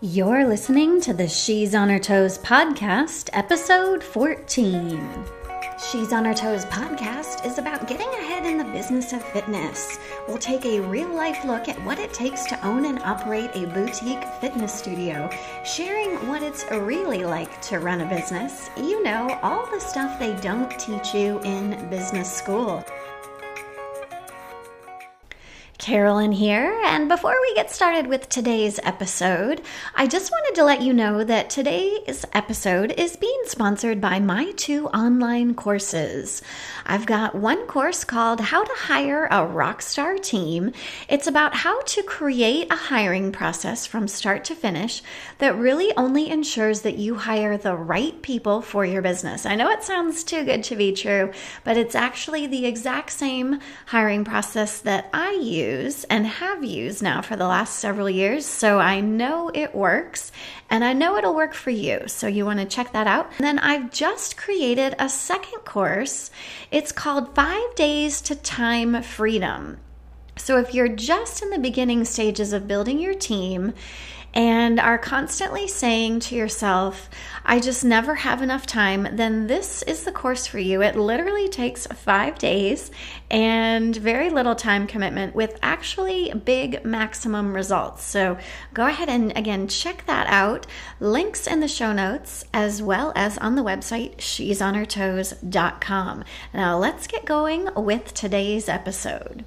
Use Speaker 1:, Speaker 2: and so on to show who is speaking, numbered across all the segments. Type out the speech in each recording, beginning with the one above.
Speaker 1: You're listening to the She's on Her Toes podcast, episode 14. She's on Her Toes podcast is about getting ahead in the business of fitness. We'll take a real life look at what it takes to own and operate a boutique fitness studio, sharing what it's really like to run a business. You know, all the stuff they don't teach you in business school. Carolyn here, and before we get started with today's episode, I just wanted to let you know that today's episode is being sponsored by my two online courses. I've got one course called How to Hire a Rockstar Team. It's about how to create a hiring process from start to finish that really only ensures that you hire the right people for your business. I know it sounds too good to be true, but it's actually the exact same hiring process that I use use and have used now for the last several years. So I know it works and I know it'll work for you. So you want to check that out. And then I've just created a second course. It's called Five Days to Time Freedom. So if you're just in the beginning stages of building your team, and are constantly saying to yourself, I just never have enough time, then this is the course for you. It literally takes five days and very little time commitment with actually big maximum results. So go ahead and again check that out. Links in the show notes as well as on the website she'sonhertoes.com. Now let's get going with today's episode.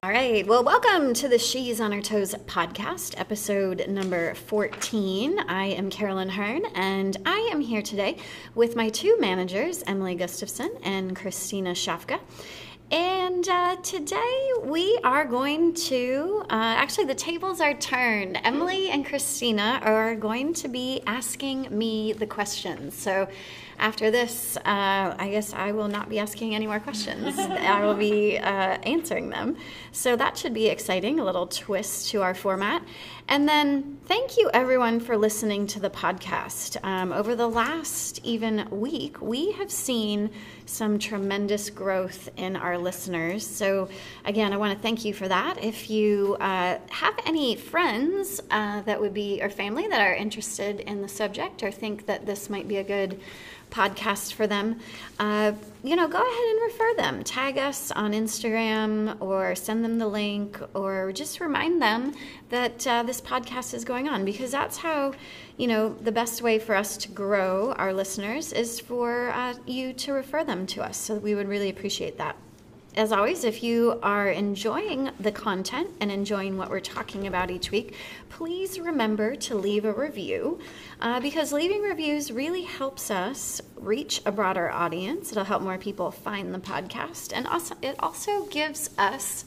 Speaker 1: All right. Well, welcome to the She's on Her Toes podcast, episode number 14. I am Carolyn Hearn, and I am here today with my two managers, Emily Gustafson and Christina Shafka. And uh, today we are going to uh, actually, the tables are turned. Emily and Christina are going to be asking me the questions. So, after this, uh, I guess I will not be asking any more questions. I will be uh, answering them. So that should be exciting, a little twist to our format. And then thank you everyone for listening to the podcast. Um, over the last even week, we have seen some tremendous growth in our listeners. So, again, I want to thank you for that. If you uh, have any friends uh, that would be, or family that are interested in the subject or think that this might be a good podcast for them, uh, you know, go ahead and refer them. Tag us on Instagram or send them the link or just remind them that uh, this podcast is going on because that's how, you know, the best way for us to grow our listeners is for uh, you to refer them to us. So we would really appreciate that as always, if you are enjoying the content and enjoying what we're talking about each week, please remember to leave a review uh, because leaving reviews really helps us reach a broader audience. It'll help more people find the podcast, and also it also gives us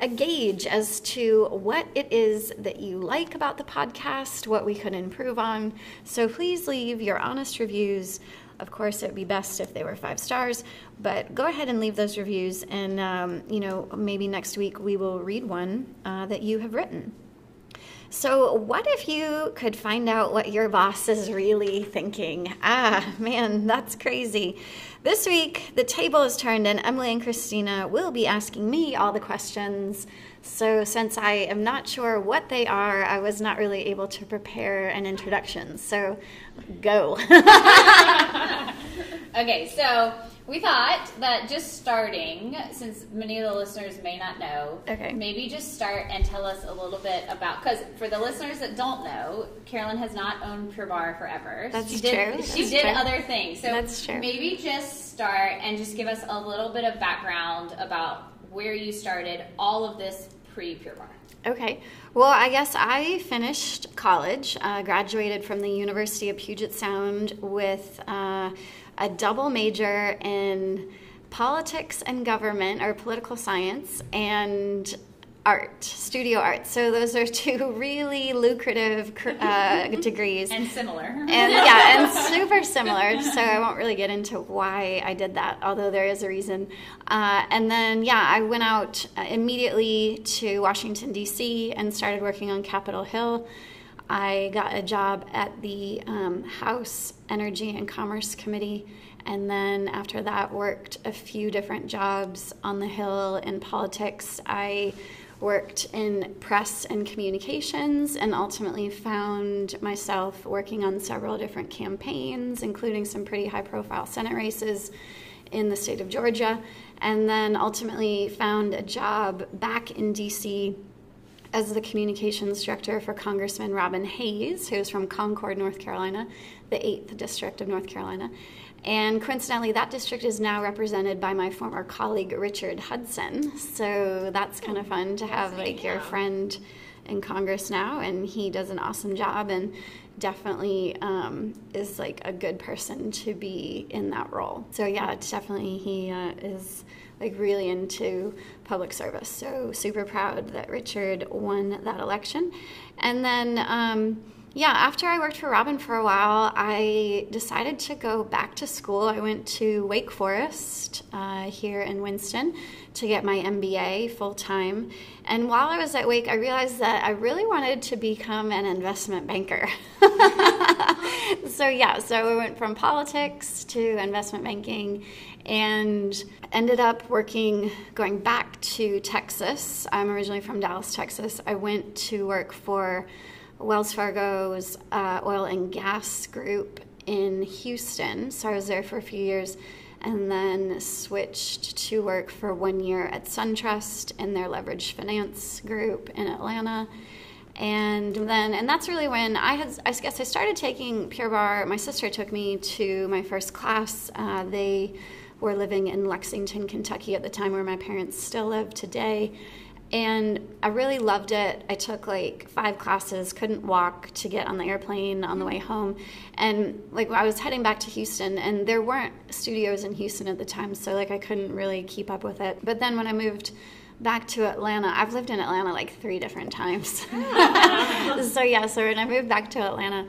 Speaker 1: a gauge as to what it is that you like about the podcast, what we could improve on. So please leave your honest reviews of course, it would be best if they were five stars, but go ahead and leave those reviews, and um, you know maybe next week we will read one uh, that you have written. So, what if you could find out what your boss is really thinking? Ah, man, that's crazy. This week, the table is turned, and Emily and Christina will be asking me all the questions. So, since I am not sure what they are, I was not really able to prepare an introduction. So, go.
Speaker 2: okay, so we thought that just starting, since many of the listeners may not know,
Speaker 1: okay.
Speaker 2: maybe just start and tell us a little bit about because for the listeners that don't know, Carolyn has not owned Pure Barre forever.
Speaker 1: That's
Speaker 2: she
Speaker 1: did,
Speaker 2: true. She
Speaker 1: That's
Speaker 2: did
Speaker 1: true.
Speaker 2: other things. So
Speaker 1: That's true.
Speaker 2: maybe just start and just give us a little bit of background about where you started all of this pre Pure Barre.
Speaker 1: Okay. Well, I guess I finished college, uh, graduated from the University of Puget Sound with uh, a double major in politics and government or political science and art, studio art. So those are two really lucrative uh, degrees.
Speaker 2: And similar.
Speaker 1: and yeah, and super similar. So I won't really get into why I did that, although there is a reason. Uh, and then, yeah, I went out uh, immediately to Washington, D.C., and started working on Capitol Hill. I got a job at the um, House Energy and Commerce Committee, and then after that, worked a few different jobs on the Hill in politics. I worked in press and communications, and ultimately found myself working on several different campaigns, including some pretty high profile Senate races in the state of Georgia, and then ultimately found a job back in DC as the communications director for Congressman Robin Hayes, who's from Concord, North Carolina, the 8th district of North Carolina. And coincidentally, that district is now represented by my former colleague Richard Hudson. So that's kind of fun to have like your friend in Congress now, and he does an awesome job and definitely um, is like a good person to be in that role. So yeah, definitely he uh, is like really into public service. So super proud that Richard won that election, and then. Um, yeah, after I worked for Robin for a while, I decided to go back to school. I went to Wake Forest uh, here in Winston to get my MBA full time. And while I was at Wake, I realized that I really wanted to become an investment banker. so, yeah, so I went from politics to investment banking and ended up working, going back to Texas. I'm originally from Dallas, Texas. I went to work for Wells Fargo's uh, oil and gas group in Houston. So I was there for a few years and then switched to work for one year at SunTrust in their leveraged finance group in Atlanta. And then, and that's really when I had, I guess I started taking Pure Barre. My sister took me to my first class. Uh, they were living in Lexington, Kentucky at the time, where my parents still live today and I really loved it. I took like five classes, couldn't walk to get on the airplane on the way home. And like I was heading back to Houston and there weren't studios in Houston at the time, so like I couldn't really keep up with it. But then when I moved back to Atlanta, I've lived in Atlanta like three different times. so yeah, so when I moved back to Atlanta,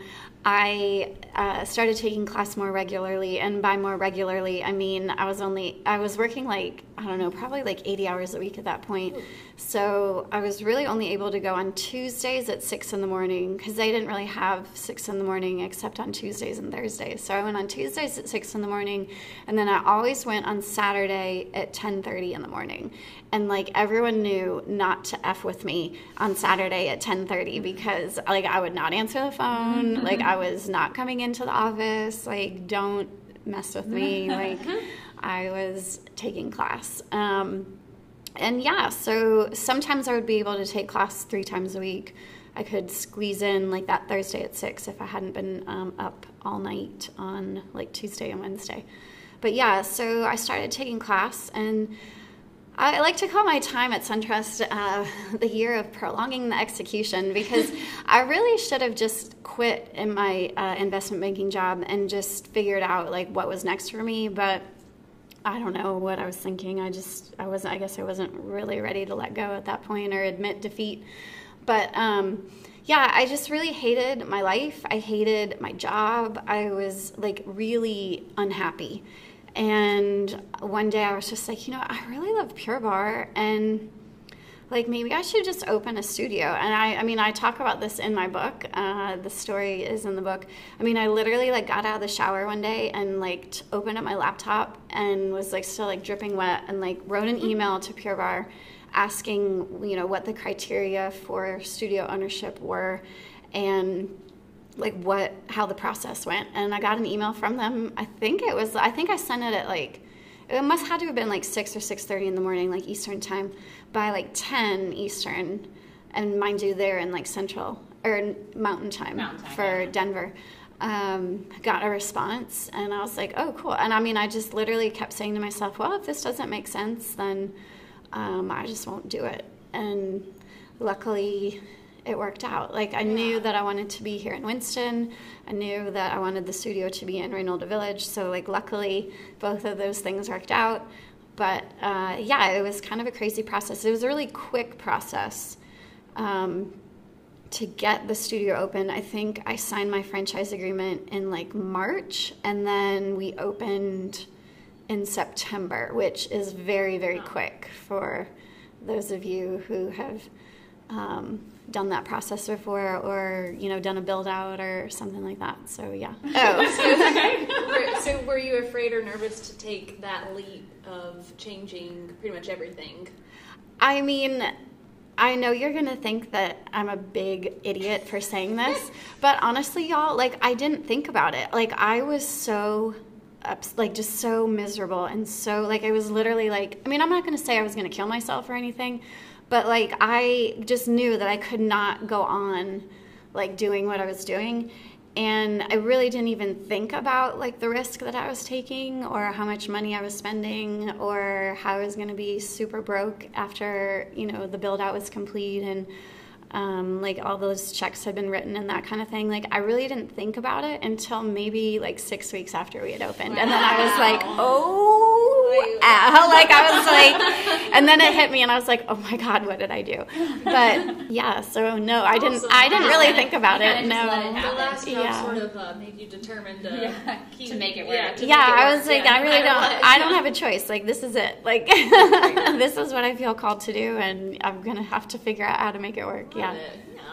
Speaker 1: I uh, started taking class more regularly, and by more regularly, I mean I was only I was working like I don't know, probably like 80 hours a week at that point. So I was really only able to go on Tuesdays at six in the morning because they didn't really have six in the morning except on Tuesdays and Thursdays. So I went on Tuesdays at six in the morning, and then I always went on Saturday at 10:30 in the morning. And like everyone knew not to f with me on Saturday at 10:30 because like I would not answer the phone, like I was not coming into the office, like don't mess with me, like I was taking class. Um, and yeah, so sometimes I would be able to take class three times a week. I could squeeze in like that Thursday at six if I hadn't been um, up all night on like Tuesday and Wednesday. But yeah, so I started taking class, and I like to call my time at SunTrust uh, the year of prolonging the execution because I really should have just quit in my uh, investment banking job and just figured out like what was next for me. But I don't know what I was thinking. I just, I wasn't, I guess I wasn't really ready to let go at that point or admit defeat. But um, yeah, I just really hated my life. I hated my job. I was like really unhappy. And one day I was just like, you know, I really love Pure Barre And like maybe I should just open a studio. And I, I mean, I talk about this in my book. Uh, the story is in the book. I mean, I literally like got out of the shower one day and like t- opened up my laptop and was like still like dripping wet and like wrote an email to Pure Barre asking, you know, what the criteria for studio ownership were and like what how the process went and i got an email from them i think it was i think i sent it at like it must have to have been like 6 or 6.30 in the morning like eastern time by like 10 Eastern, and mind you, they're in like Central or Mountain Time, Mountain time for yeah. Denver. Um, got a response, and I was like, oh, cool. And I mean, I just literally kept saying to myself, well, if this doesn't make sense, then um, I just won't do it. And luckily, it worked out. Like I yeah. knew that I wanted to be here in Winston. I knew that I wanted the studio to be in Reynolda Village. So like luckily both of those things worked out. But uh, yeah, it was kind of a crazy process. It was a really quick process um, to get the studio open. I think I signed my franchise agreement in like March, and then we opened in September, which is very, very quick for those of you who have um, done that process before or you know done a build out or something like that. So yeah.
Speaker 3: Oh. So were you afraid or nervous to take that leap of changing pretty much everything?
Speaker 1: I mean I know you're gonna think that I'm a big idiot for saying this, but honestly, y'all, like I didn't think about it. Like I was so ups- like just so miserable and so like I was literally like I mean I'm not going to say I was going to kill myself or anything but like I just knew that I could not go on like doing what I was doing. And I really didn't even think about like the risk that I was taking or how much money I was spending or how I was going to be super broke after you know the build out was complete and um, like all those checks had been written and that kind of thing. Like I really didn't think about it until maybe like six weeks after we had opened, wow. and then I was like, oh, ow. like I was like, and then it hit me, and I was like, oh my god, what did I do? But yeah, so no, I didn't, awesome. I didn't really think about it. No,
Speaker 3: it the last job yeah. sort of uh, made you determined to,
Speaker 2: yeah. keep, to make it work.
Speaker 1: Yeah, yeah
Speaker 2: it
Speaker 1: I was like, I really don't, I don't have a choice. Like this is it. Like this is what I feel called to do, and I'm gonna have to figure out how to make it work. Yeah.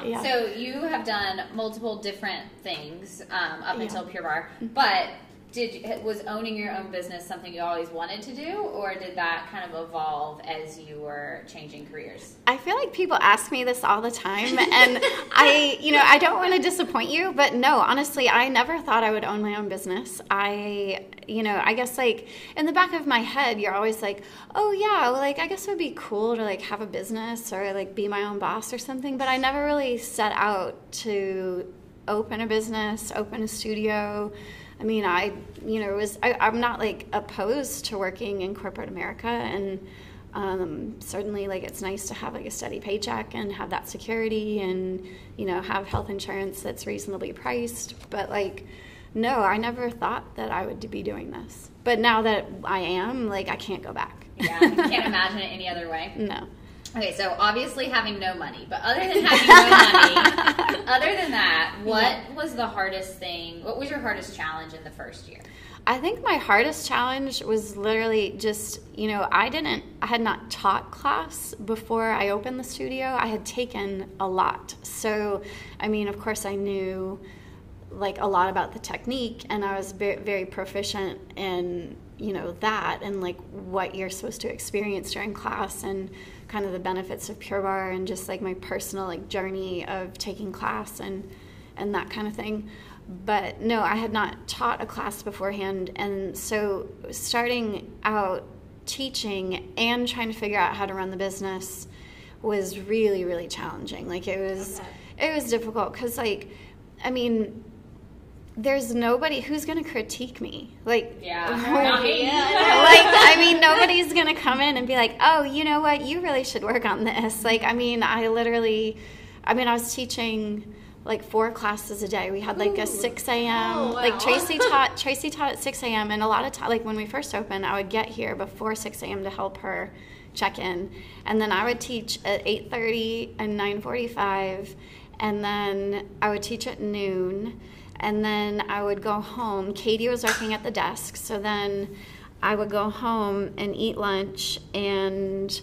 Speaker 2: Yeah. So you have done multiple different things um, up yeah. until Pure Barre, but did was owning your own business something you always wanted to do or did that kind of evolve as you were changing careers?
Speaker 1: I feel like people ask me this all the time and i you know i don't want to disappoint you but no honestly i never thought i would own my own business. I you know i guess like in the back of my head you're always like oh yeah like i guess it would be cool to like have a business or like be my own boss or something but i never really set out to open a business open a studio I mean, I, you know, was I, am not like opposed to working in corporate America, and um, certainly like it's nice to have like a steady paycheck and have that security, and you know, have health insurance that's reasonably priced. But like, no, I never thought that I would be doing this. But now that I am, like, I can't go back.
Speaker 2: Yeah, I can't imagine it any other way.
Speaker 1: No.
Speaker 2: Okay, so obviously having no money, but other than having no money, other than that, what yeah. was the hardest thing? What was your hardest challenge in the first year?
Speaker 1: I think my hardest challenge was literally just, you know, I didn't, I had not taught class before I opened the studio. I had taken a lot. So, I mean, of course, I knew like a lot about the technique and I was very, very proficient in, you know, that and like what you're supposed to experience during class and kind of the benefits of Pure Barre and just like my personal like journey of taking class and and that kind of thing. But no, I had not taught a class beforehand, and so starting out teaching and trying to figure out how to run the business was really really challenging. Like it was it was difficult because like I mean there's nobody who's going to critique me. Like,
Speaker 2: yeah, like,
Speaker 1: I mean, nobody's going to come in and be like, oh, you know what, you really should work on this. Like, I mean, I literally, I mean, I was teaching like four classes a day. We had like Ooh. a 6 a.m. Oh, wow. Like Tracy taught, Tracy taught at 6 a.m. And a lot of time, like when we first opened, I would get here before 6 a.m. to help her check in. And then I would teach at 8.30 and 9.45. And then I would teach at noon and then I would go home. Katie was working at the desk, so then I would go home and eat lunch and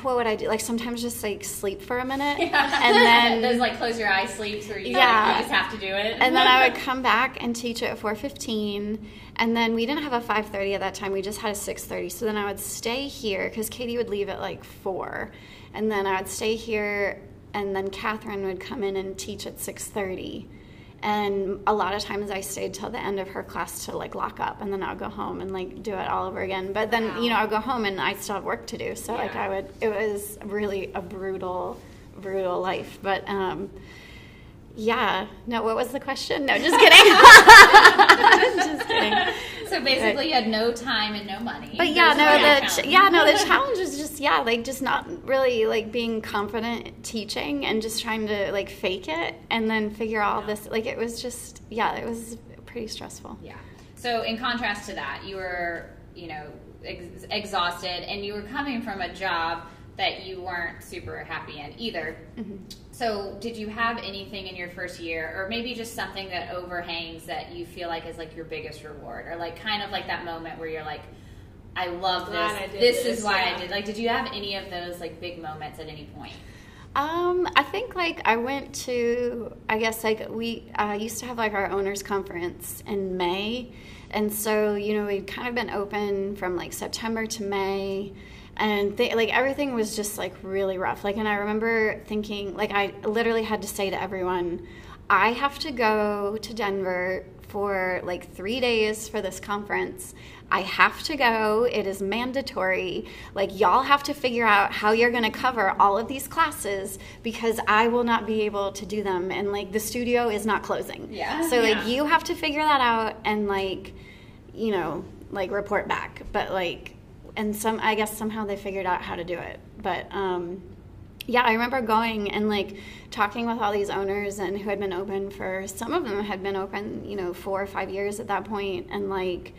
Speaker 1: what would I do? Like sometimes just like sleep for a minute,
Speaker 2: yeah. and then there's like close your eyes sleeps where you, yeah. you just have to do it.
Speaker 1: and then I would come back and teach at 4:15, and then we didn't have a 5:30 at that time. We just had a 6:30. So then I would stay here because Katie would leave at like four, and then I would stay here, and then Catherine would come in and teach at 6:30 and a lot of times I stayed till the end of her class to like lock up and then I'll go home and like do it all over again. But then, wow. you know, I'll go home and I still have work to do. So yeah. like I would it was really a brutal, brutal life. But um yeah. No, what was the question? No, just kidding.
Speaker 2: just kidding. So basically, but, you had no time and no money.
Speaker 1: But yeah, no, the ch- yeah, no, the challenge is just yeah, like just not really like being confident teaching and just trying to like fake it and then figure all yeah. this. Like it was just yeah, it was pretty stressful.
Speaker 2: Yeah. So in contrast to that, you were you know ex- exhausted and you were coming from a job that you weren't super happy in either. Mm-hmm. So, did you have anything in your first year, or maybe just something that overhangs that you feel like is like your biggest reward, or like kind of like that moment where you're like, I love this. This, this, is why yeah. I did. Like, did you have any of those like big moments at any point?
Speaker 1: Um, I think like I went to, I guess like we uh, used to have like our owners conference in May, and so you know we'd kind of been open from like September to May and they, like everything was just like really rough. Like, and I remember thinking, like, I literally had to say to everyone, I have to go to Denver for like three days for this conference. I have to go. It is mandatory. Like, y'all have to figure out how you're going to cover all of these classes because I will not be able to do them. And like, the studio is not closing.
Speaker 2: Yeah.
Speaker 1: So, like,
Speaker 2: Yeah.
Speaker 1: you have to figure that out and like, you know, like report back. But like, and some, I guess somehow they figured out how to do it. But, um, yeah, I remember going and like talking with all these owners and who had been open for some of them had been open, you know, four or five years at that point, and like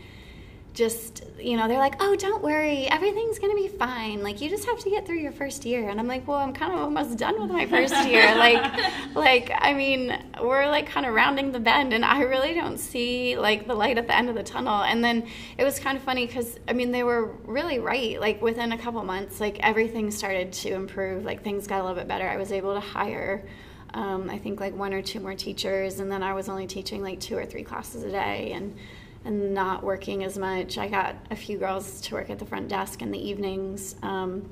Speaker 1: just you know they're like oh don't worry. Everything's gonna be fine. Like you just have to get through your first year. And i'm like well i'm kind of almost done with my first year. Like like i mean we're like kind of rounding the bend and i really don't see like the light at the end of the tunnel. And then it was kind of funny because i mean they were really right. Like within a couple months like everything started to improve. Like things got a little bit better. I was able to hire um, i think like one or two more teachers and then i was only teaching like two or three classes a day. And and not working as much. I got a few girls to work at the front desk in the evenings. Um,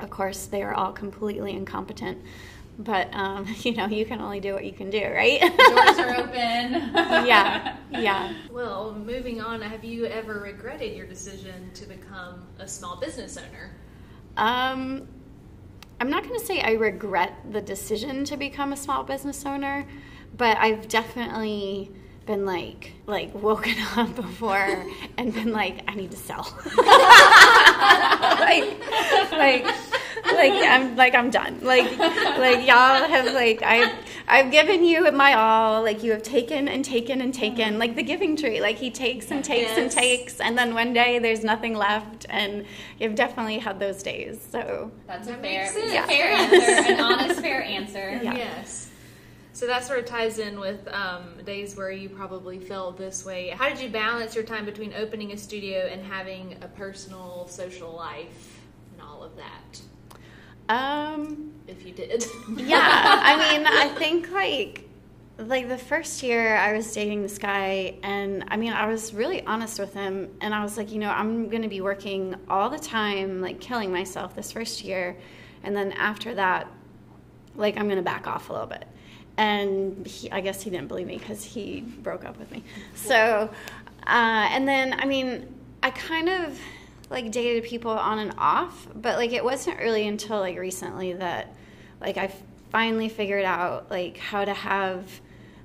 Speaker 1: of course, they are all completely incompetent, but um, you know, you can only do what you can do, right?
Speaker 2: Doors are open.
Speaker 1: yeah, yeah.
Speaker 3: Well, moving on, have you ever regretted your decision to become a small business owner?
Speaker 1: Um, I'm not going to say I regret the decision to become a small business owner, but I've definitely been like like woken up before and been like I need to sell. like like like I'm like I'm done. Like like y'all have like I've I've given you my all. Like you have taken and taken and taken. Mm-hmm. Like the giving tree. Like he takes and takes and takes and then one day there's nothing left and you've definitely had those days. So
Speaker 2: That's a
Speaker 3: That
Speaker 2: fair,
Speaker 3: makes
Speaker 2: it's a fair answer, an honest, fair answer.
Speaker 1: Yeah.
Speaker 3: Yes. So that sort of ties in with um, days where you probably felt this way. How did you balance your time between opening a studio and having a personal, social life and all of that?
Speaker 1: um
Speaker 3: If you did.
Speaker 1: yeah i mean i think like like the first year i was dating this guy and i mean i was really honest with him and i was like you know i'm going to be working all the time like killing myself this first year and then after that like i'm going to back off a little bit and he, i guess he didn't believe me because he broke up with me. So uh, and then i mean i kind of like dated people on and off but like it wasn't really until like recently that like i finally figured out like how to have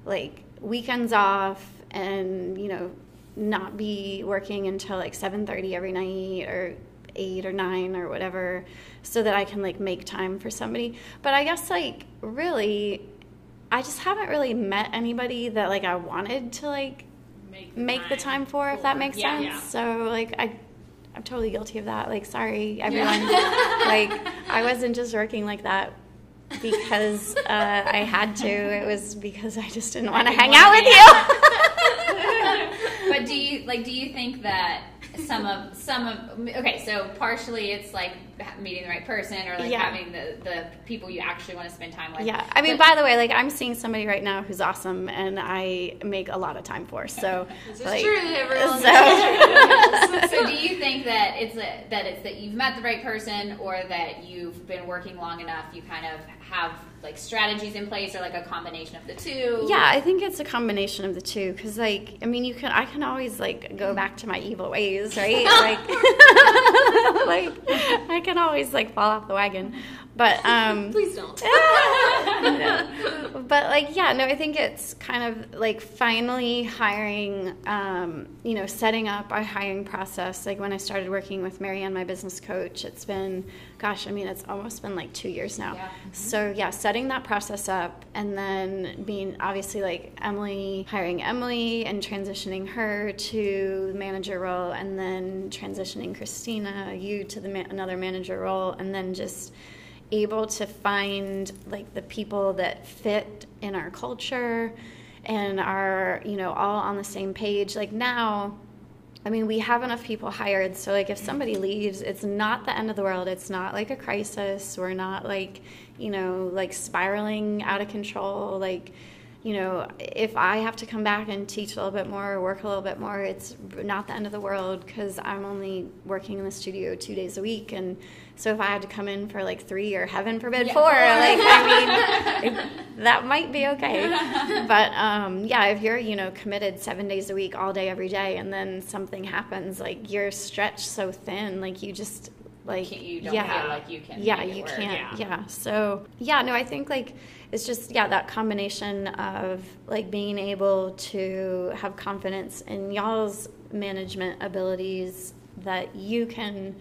Speaker 1: like weekends off and you know not be working until like 7.30 every night or 8 or 9 or whatever so that i can like make time for somebody. But i guess like really i just haven't really met anybody that like i wanted to like make the time for if that makes
Speaker 2: Yeah,
Speaker 1: sense
Speaker 2: yeah.
Speaker 1: so like i i'm totally guilty of that like sorry everyone like i wasn't just working like that because uh, i had to it was because i just didn't want to hang out with you
Speaker 2: but do you like? Do you think that some of some of okay? So partially, it's like meeting the right person or like
Speaker 1: Yeah.
Speaker 2: having the the people you actually want to spend time with.
Speaker 1: yeah i mean
Speaker 2: But-
Speaker 1: by the way like i'm seeing somebody right now who's awesome and i make a lot of time for so
Speaker 3: This is
Speaker 1: like,
Speaker 3: true, everyone.
Speaker 1: so-
Speaker 2: so do you think that it's a, that it's that you've met the right person or that you've been working long enough you kind of have like strategies in place or like a combination of the two
Speaker 1: Yeah, I think it's a combination of the two because, like, I mean, you can I can always like go back to my evil ways, right? like, like I can always like fall off the wagon, but um,
Speaker 3: Please don't.
Speaker 1: no. but like yeah no i think it's kind of like finally hiring um, you know setting up our hiring process like when i started working with marianne my business coach it's been gosh i mean it's almost been like two years now
Speaker 2: Yeah. Mm-hmm.
Speaker 1: so yeah setting that process up and then being obviously like emily hiring emily and transitioning her to the manager role and then transitioning christina you to the ma- another manager role and then just able to find like the people that fit in our culture and are you know all on the same page like now i mean we have enough people hired so like if somebody leaves it's not the end of the world. It's not like a crisis. We're not like you know like spiraling out of control. Like you know, if I have to come back and teach a little bit more or work a little bit more, it's not the end of the world because I'm only working in the studio two days a week. And so if I had to come in for like three or heaven forbid
Speaker 2: Yeah.
Speaker 1: four, like, I mean, that might be okay. But um, yeah, if you're, you know, committed seven days a week, all day, every day, and then something happens, like you're stretched so thin, like you just, like,
Speaker 2: Can't- you don't
Speaker 1: yeah.
Speaker 2: feel like you can
Speaker 1: Yeah, you
Speaker 2: work.
Speaker 1: can't.
Speaker 3: Yeah.
Speaker 1: Yeah. So yeah, no, I think like it's just yeah that combination of like being able to have confidence in y'all's management abilities that you can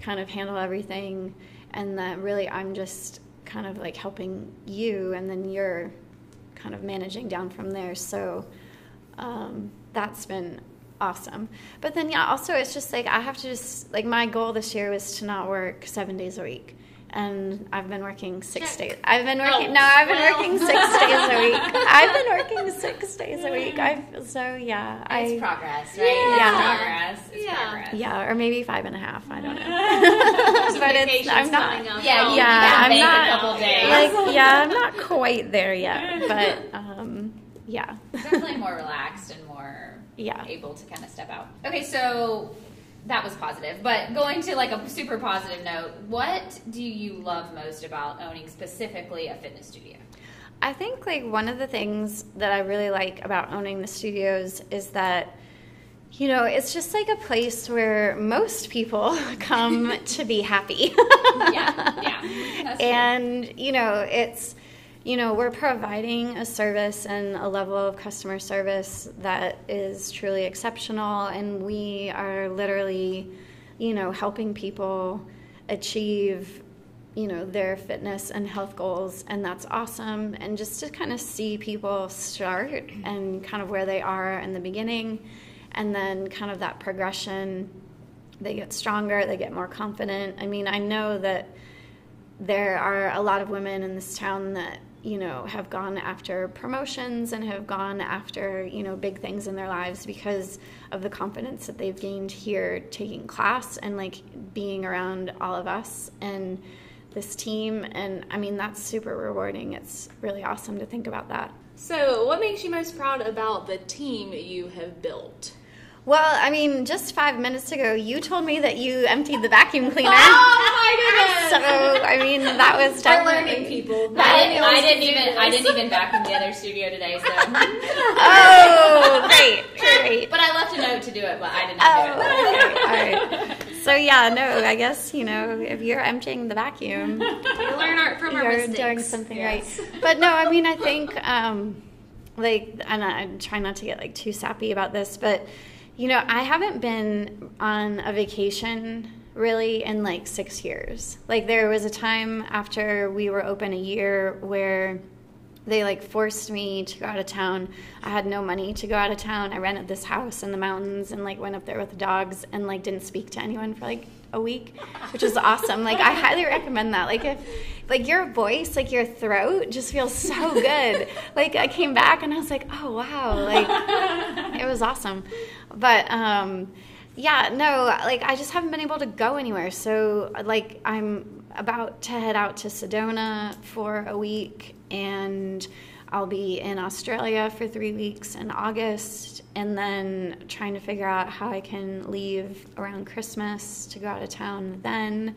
Speaker 1: kind of handle everything, and that really I'm just kind of like helping you, and then you're kind of managing down from there. So um, that's been awesome. But then, yeah, also it's just like I have to just like my goal this year was to not work seven days a week. And I've been working six
Speaker 3: Check.
Speaker 1: days. I've been working.
Speaker 3: Oh,
Speaker 1: no, I've been
Speaker 3: well.
Speaker 1: working six days a week. I've been working six days a week. I so yeah. I
Speaker 2: It's progress, right?
Speaker 1: Yeah.
Speaker 2: It's progress. It's
Speaker 3: Yeah.
Speaker 2: progress.
Speaker 1: yeah, or maybe five and a half. I don't know. but it's I'm not.
Speaker 3: up.
Speaker 2: Yeah, you
Speaker 1: Yeah, I'm not-
Speaker 2: a couple days.
Speaker 1: Like yeah, I'm not quite there yet. But um, yeah,
Speaker 2: Definitely more relaxed and more
Speaker 1: yeah.
Speaker 2: able to kind of step out. Okay, so that was positive. But going to like a super positive note, what do you love most about owning specifically a fitness studio?
Speaker 1: I think like one of the things that I really like about owning the studios is that you know, it's just like a place where most people come to be happy.
Speaker 2: Yeah, yeah.
Speaker 1: And you know, it's you know, we're providing a service and a level of customer service that is truly exceptional and we are literally, you know, helping people achieve you know their fitness and health goals and that's awesome. And just to kind of see people start and kind of where they are in the beginning and then kind of that progression they get stronger they get more confident. I mean i know that there are a lot of women in this town that you know have gone after promotions and have gone after you know big things in their lives because of the confidence that they've gained here taking class and like being around all of us and this team. And i mean that's super rewarding. It's really awesome to think about that.
Speaker 3: So, what makes you most proud about the team you have built?
Speaker 1: Well i mean just five minutes ago you told me that you emptied the vacuum cleaner
Speaker 3: Oh my goodness!
Speaker 1: so i mean that was
Speaker 3: We're
Speaker 1: definitely
Speaker 3: learning people.
Speaker 2: I didn't, I didn't even I didn't even vacuum the other studio today, so
Speaker 1: oh great great
Speaker 2: but I left a note to do it, but I did
Speaker 1: Oh,
Speaker 2: not do it.
Speaker 1: okay. All right. So yeah, no, I guess you know if you're emptying the vacuum,
Speaker 3: We learn our, from our
Speaker 1: you're
Speaker 3: mistakes.
Speaker 1: doing something
Speaker 3: Yes.
Speaker 1: right. But no, I mean, I think um, like, and I try not to get like too sappy about this, but you know, I haven't been on a vacation really in like six years. Like there was a time after we were open a year where they like forced me to go out of town. I had no money to go out of town. I rented this house in the mountains and like went up there with the dogs and like didn't speak to anyone for like a week, which was awesome. Like I highly recommend that. Like if like your voice, like your throat just feels so good. like I came back and I was like, "Oh wow." Like it was awesome. But um yeah, no, like I just haven't been able to go anywhere. So like I'm about to head out to Sedona for a week and I'll be in Australia for three weeks in August, and then trying to figure out how I can leave around Christmas to go out of town then.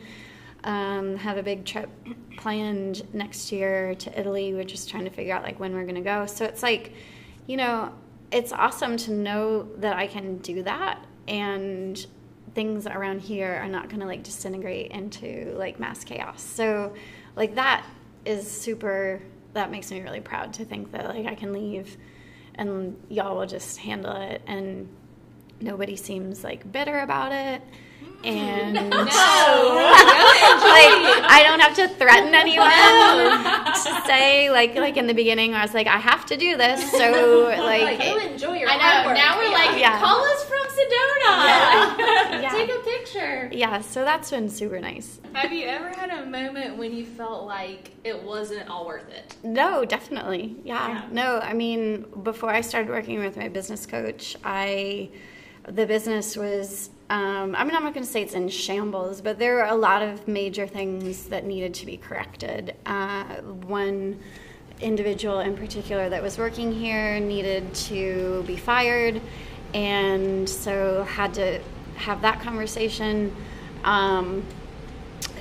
Speaker 1: Um, have a big trip planned next year to Italy. We're just trying to figure out like when we're gonna go. So it's like, you know, it's awesome to know that I can do that and things around here are not going to like disintegrate into like mass chaos. So like that is super that makes me really proud to think that like I can leave and y'all will just handle it and nobody seems like bitter about it and no, like I don't have to threaten anyone to say like like in the beginning I was like I have to do this so like
Speaker 3: Like, you enjoy your
Speaker 2: I know.
Speaker 3: work.
Speaker 2: Now we're like,
Speaker 1: Yeah.
Speaker 2: call us from Sedona.
Speaker 1: Yeah.
Speaker 2: Take a picture.
Speaker 1: yeah so that's been super nice
Speaker 3: Have you ever had a moment when you felt like it wasn't all worth it?
Speaker 1: No, definitely. Yeah.
Speaker 3: Yeah.
Speaker 1: No, I mean, before I started working with my business coach, I the business was um, I mean, I'm not going to say it's in shambles, but there are a lot of major things that needed to be corrected. Uh, one individual in particular that was working here needed to be fired, and so had to have that conversation. Um,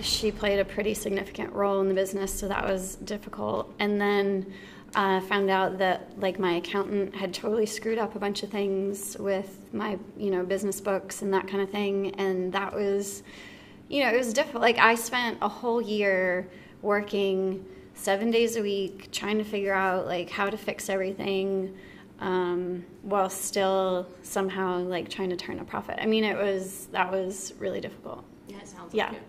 Speaker 1: she played a pretty significant role in the business, so that was difficult. And then uh, found out that like my accountant had totally screwed up a bunch of things with my you know business books and that kind of thing, and that was you know it was difficult. Like I spent a whole year working seven days a week trying to figure out like how to fix everything um, while still somehow like trying to turn a profit. I mean, it was that was really difficult.
Speaker 3: Yeah, it sounds
Speaker 1: Yeah.
Speaker 3: like it.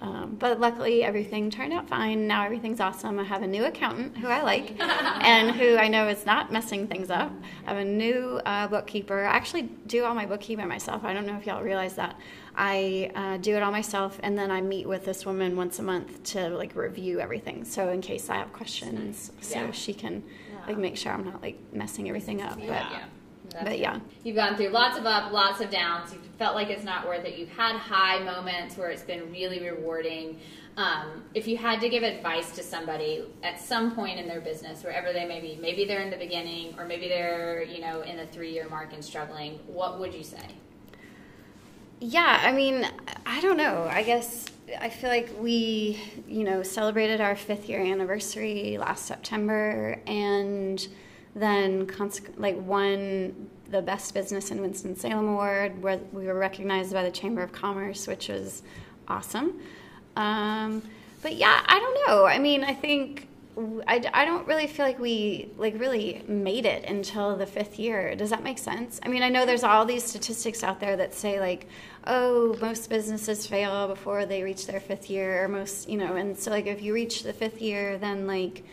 Speaker 1: Um, but luckily, everything turned out fine. Now everything's awesome. I have a new accountant who I like and who I know is not messing things up. I have a new uh, bookkeeper. I actually do all my bookkeeping myself. I don't know if y'all realize that. I uh, do it all myself, and then I meet with this woman once a month to like review everything. So in case I have questions, so
Speaker 2: Yeah.
Speaker 1: she can
Speaker 3: Yeah.
Speaker 1: like make sure I'm not like messing everything up. But,
Speaker 2: Yeah.
Speaker 1: But yeah.
Speaker 2: You've gone through lots of up, lots of downs. You've felt like it's not worth it. You've had high moments where it's been really rewarding. Um, if you had to give advice to somebody at some point in their business, wherever they may be, maybe they're in the beginning or maybe they're, you know, in the three year mark and struggling, what would you say?
Speaker 1: Yeah, I mean, I don't know. I guess I feel like we, you know, celebrated our fifth year anniversary last September, and then like won the best business in Winston Salem award, where we were recognized by the Chamber of Commerce, which was awesome. Um, but yeah, I don't know. I mean, I think I, I don't really feel like we like really made it until the fifth year. Does that make sense? I mean, I know there's all these statistics out there that say like, oh, most businesses fail before they reach their fifth year, or most, you know, and so like if you reach the fifth year, then like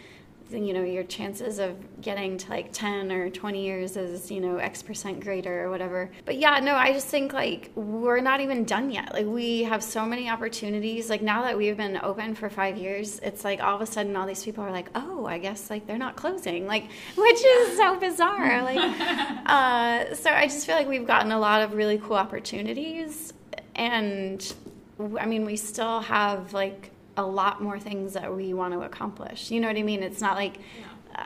Speaker 1: you know your chances of getting to like 10 or 20 years is you know x percent greater or whatever. But yeah no i just think like we're not even done yet. Like we have so many opportunities. Like now that we've been open for five years it's like all of a sudden all these people are like oh i guess like they're not closing like which is so bizarre like uh, so i just feel like we've gotten a lot of really cool opportunities. And i mean we still have like a lot more things that we want to accomplish. You know what I mean? It's not like,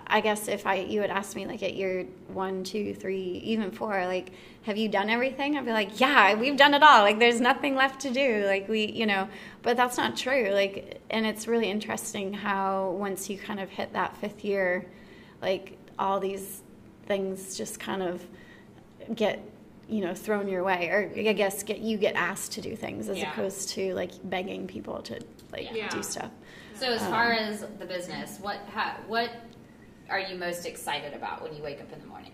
Speaker 1: I guess if I you had asked me like at year one, two, three, even four, like, have you done everything? I'd be like, yeah, we've done it all. Like, there's nothing left to do. Like, we, you know, but that's not true. Like, and it's really interesting how once you kind of hit that fifth year, like all these things just kind of get you know thrown your way or i guess get you get asked to do things as
Speaker 2: Yeah.
Speaker 1: opposed to like begging people to like
Speaker 3: Yeah.
Speaker 1: do stuff
Speaker 2: So as far as the business, what ha, what are you most excited about when you wake up in the morning?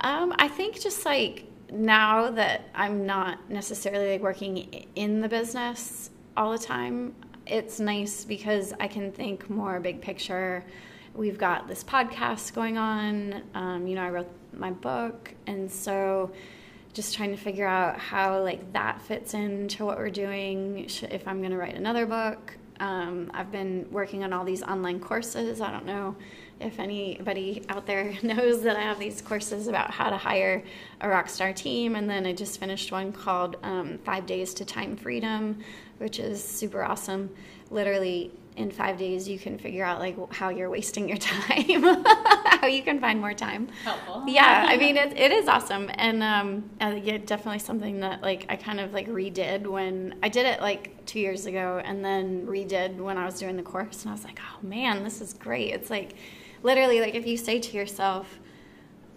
Speaker 1: um, i think just like now that i'm not necessarily like working in the business all the time it's nice because i can think more big picture we've got this podcast going on um, you know i wrote my book and so just trying to figure out how like that fits into what we're doing if i'm going to write another book. Um, i've been working on all these online courses. I don't know if anybody out there knows that i have these courses about how to hire a rock star team and then i just finished one called um, five days to time freedom which is super awesome. Literally in five days you can figure out like how you're wasting your time how you can find more time
Speaker 2: Helpful.
Speaker 1: yeah i mean it, it is awesome and um yeah, definitely something that like i kind of like redid when i did it like two years ago and then redid when i was doing the course and i was like oh man this is great it's like literally like if you say to yourself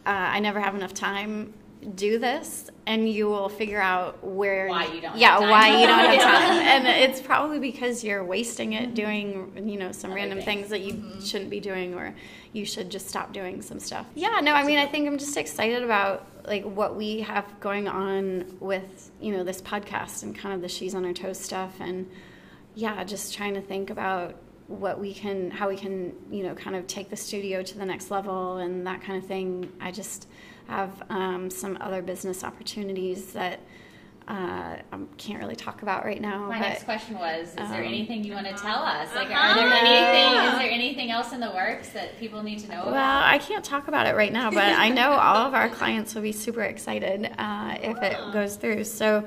Speaker 1: uh, i never have enough time do this and you will figure out where
Speaker 2: Why you don't
Speaker 1: yeah
Speaker 2: have time.
Speaker 1: why you don't have time. And it's probably because you're wasting it doing you know some
Speaker 2: Other
Speaker 1: random
Speaker 2: things.
Speaker 1: things that you mm-hmm. shouldn't be doing or you should just stop doing some stuff. Yeah no i mean i think i'm just excited about like what we have going on with you know this podcast and kind of the she's on her toes stuff and yeah just trying to think about what we can how we can you know kind of take the studio to the next level and that kind of thing. I just have um, some other business opportunities that uh, I can't really talk about right now.
Speaker 2: My
Speaker 1: but,
Speaker 2: next question was: Is there
Speaker 1: um,
Speaker 2: anything you want to tell us? Like, are
Speaker 3: Uh-huh.
Speaker 2: there anything? Is there anything else in the works that people need to know
Speaker 1: Well,
Speaker 2: about?
Speaker 1: I can't talk about it right now, but I know all of our clients will be super excited uh, if it goes through. So,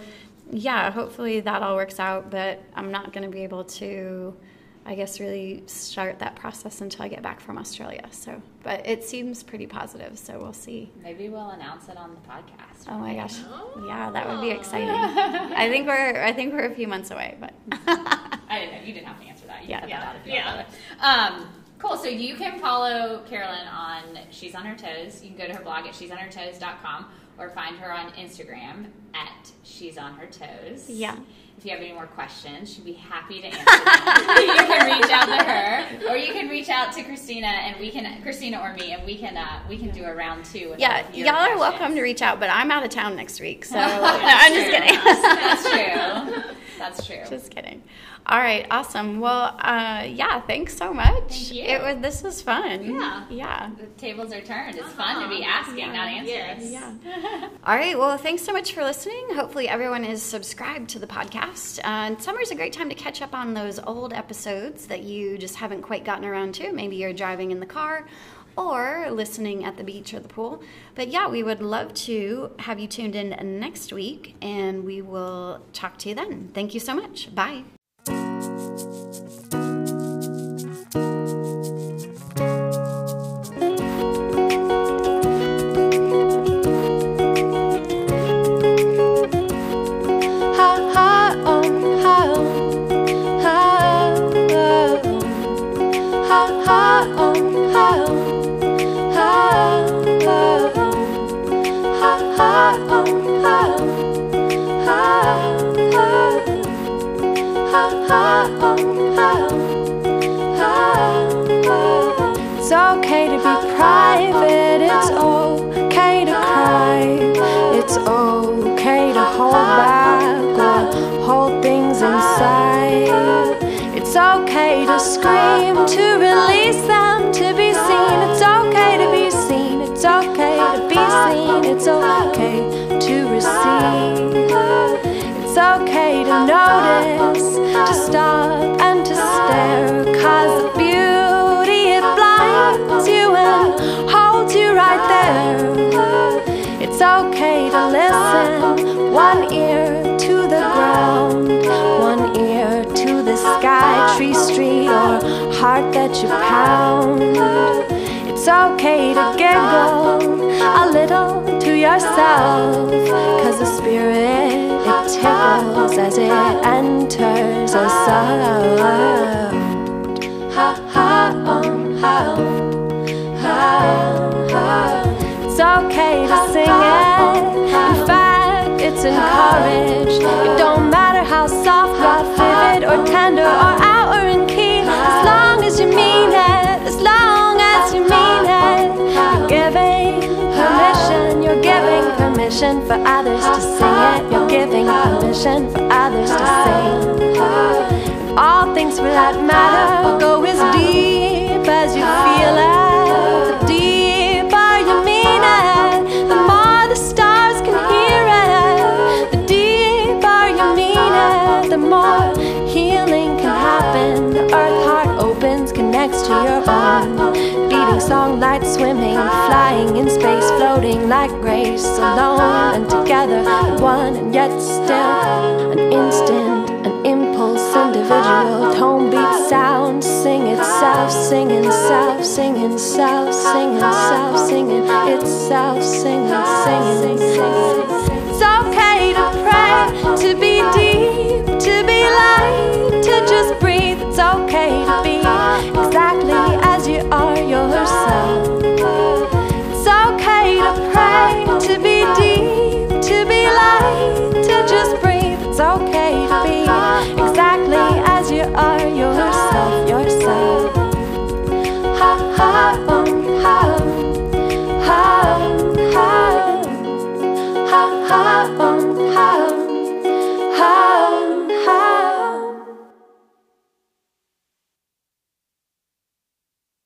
Speaker 1: yeah, hopefully that all works out. But I'm not going to be able to I guess really start that process until I get back from Australia. So, but it seems pretty positive. So we'll see.
Speaker 2: Maybe we'll announce it on the podcast.
Speaker 1: Oh my gosh, yeah, that would be exciting. I think we're I think we're a few months away, but
Speaker 2: I didn't know you didn't have to answer that. You
Speaker 1: Yeah.
Speaker 3: Yeah.
Speaker 2: that out if you
Speaker 3: Yeah.
Speaker 2: Um, cool. So you can follow Carolyn on She's on Her Toes. You can go to her blog at she'sonhertoes.com or find her on Instagram at She's on Her Toes.
Speaker 1: Yeah.
Speaker 2: If you have any more questions, she'd be happy to answer them. you can reach out to her, or you can reach out to Christina, and we can Christina or me, and we can uh, we can do a round two.
Speaker 1: Yeah, y'all are
Speaker 2: questions.
Speaker 1: welcome to reach out. But I'm out of town next week, so
Speaker 2: That's
Speaker 1: I'm just kidding.
Speaker 2: That's true. That's true.
Speaker 1: Just kidding. All right, awesome. Well, uh, yeah, thanks so much.
Speaker 2: Thank you.
Speaker 1: It was this was fun.
Speaker 2: Yeah.
Speaker 1: Yeah.
Speaker 2: the tables are turned. It's fun to be asking, not answering.
Speaker 3: Yes.
Speaker 1: Yeah. All right. Well, thanks so much for listening. Hopefully, everyone is subscribed to the podcast. Uh, and summer's a great time to catch up on those old episodes that you just haven't quite gotten around to. Maybe you're driving in the car or listening at the beach or the pool. But yeah, we would love to have you tuned in next week, and we will talk to you then. Thank you so much. Bye.
Speaker 4: To be private, it's okay to cry, it's okay to hold back or hold things inside. It's okay to scream, to release them, to be seen. It's okay to be seen, it's okay to be seen, it's okay to receive. It's okay to notice, to stop okay to listen, one ear to the ground, one ear to the sky, tree, street, or heart that you pound. It's okay to giggle a little to yourself, cause the spirit it tickles as it enters us sound. Ha ha um ha ha ha. It's okay to sing it. In fact, it's encouraged. It don't matter how soft, rough, vivid, or tender, or out or in key. As long as you mean it, as long as you mean it. You're giving permission. You're giving permission for others to sing it. You're giving permission for others to sing. If All things that matter go as deep as you feel it. Connects to your own. Beating song, light swimming, flying in space, floating like grace, alone and together, one and yet still an instant, an impulse, individual, tone, beat, sound, sing itself, singing self, singing self, singing self, singing itself, singing, singing, singing. It's okay to pray, to be deep, to be light, to just breathe. It's okay on high.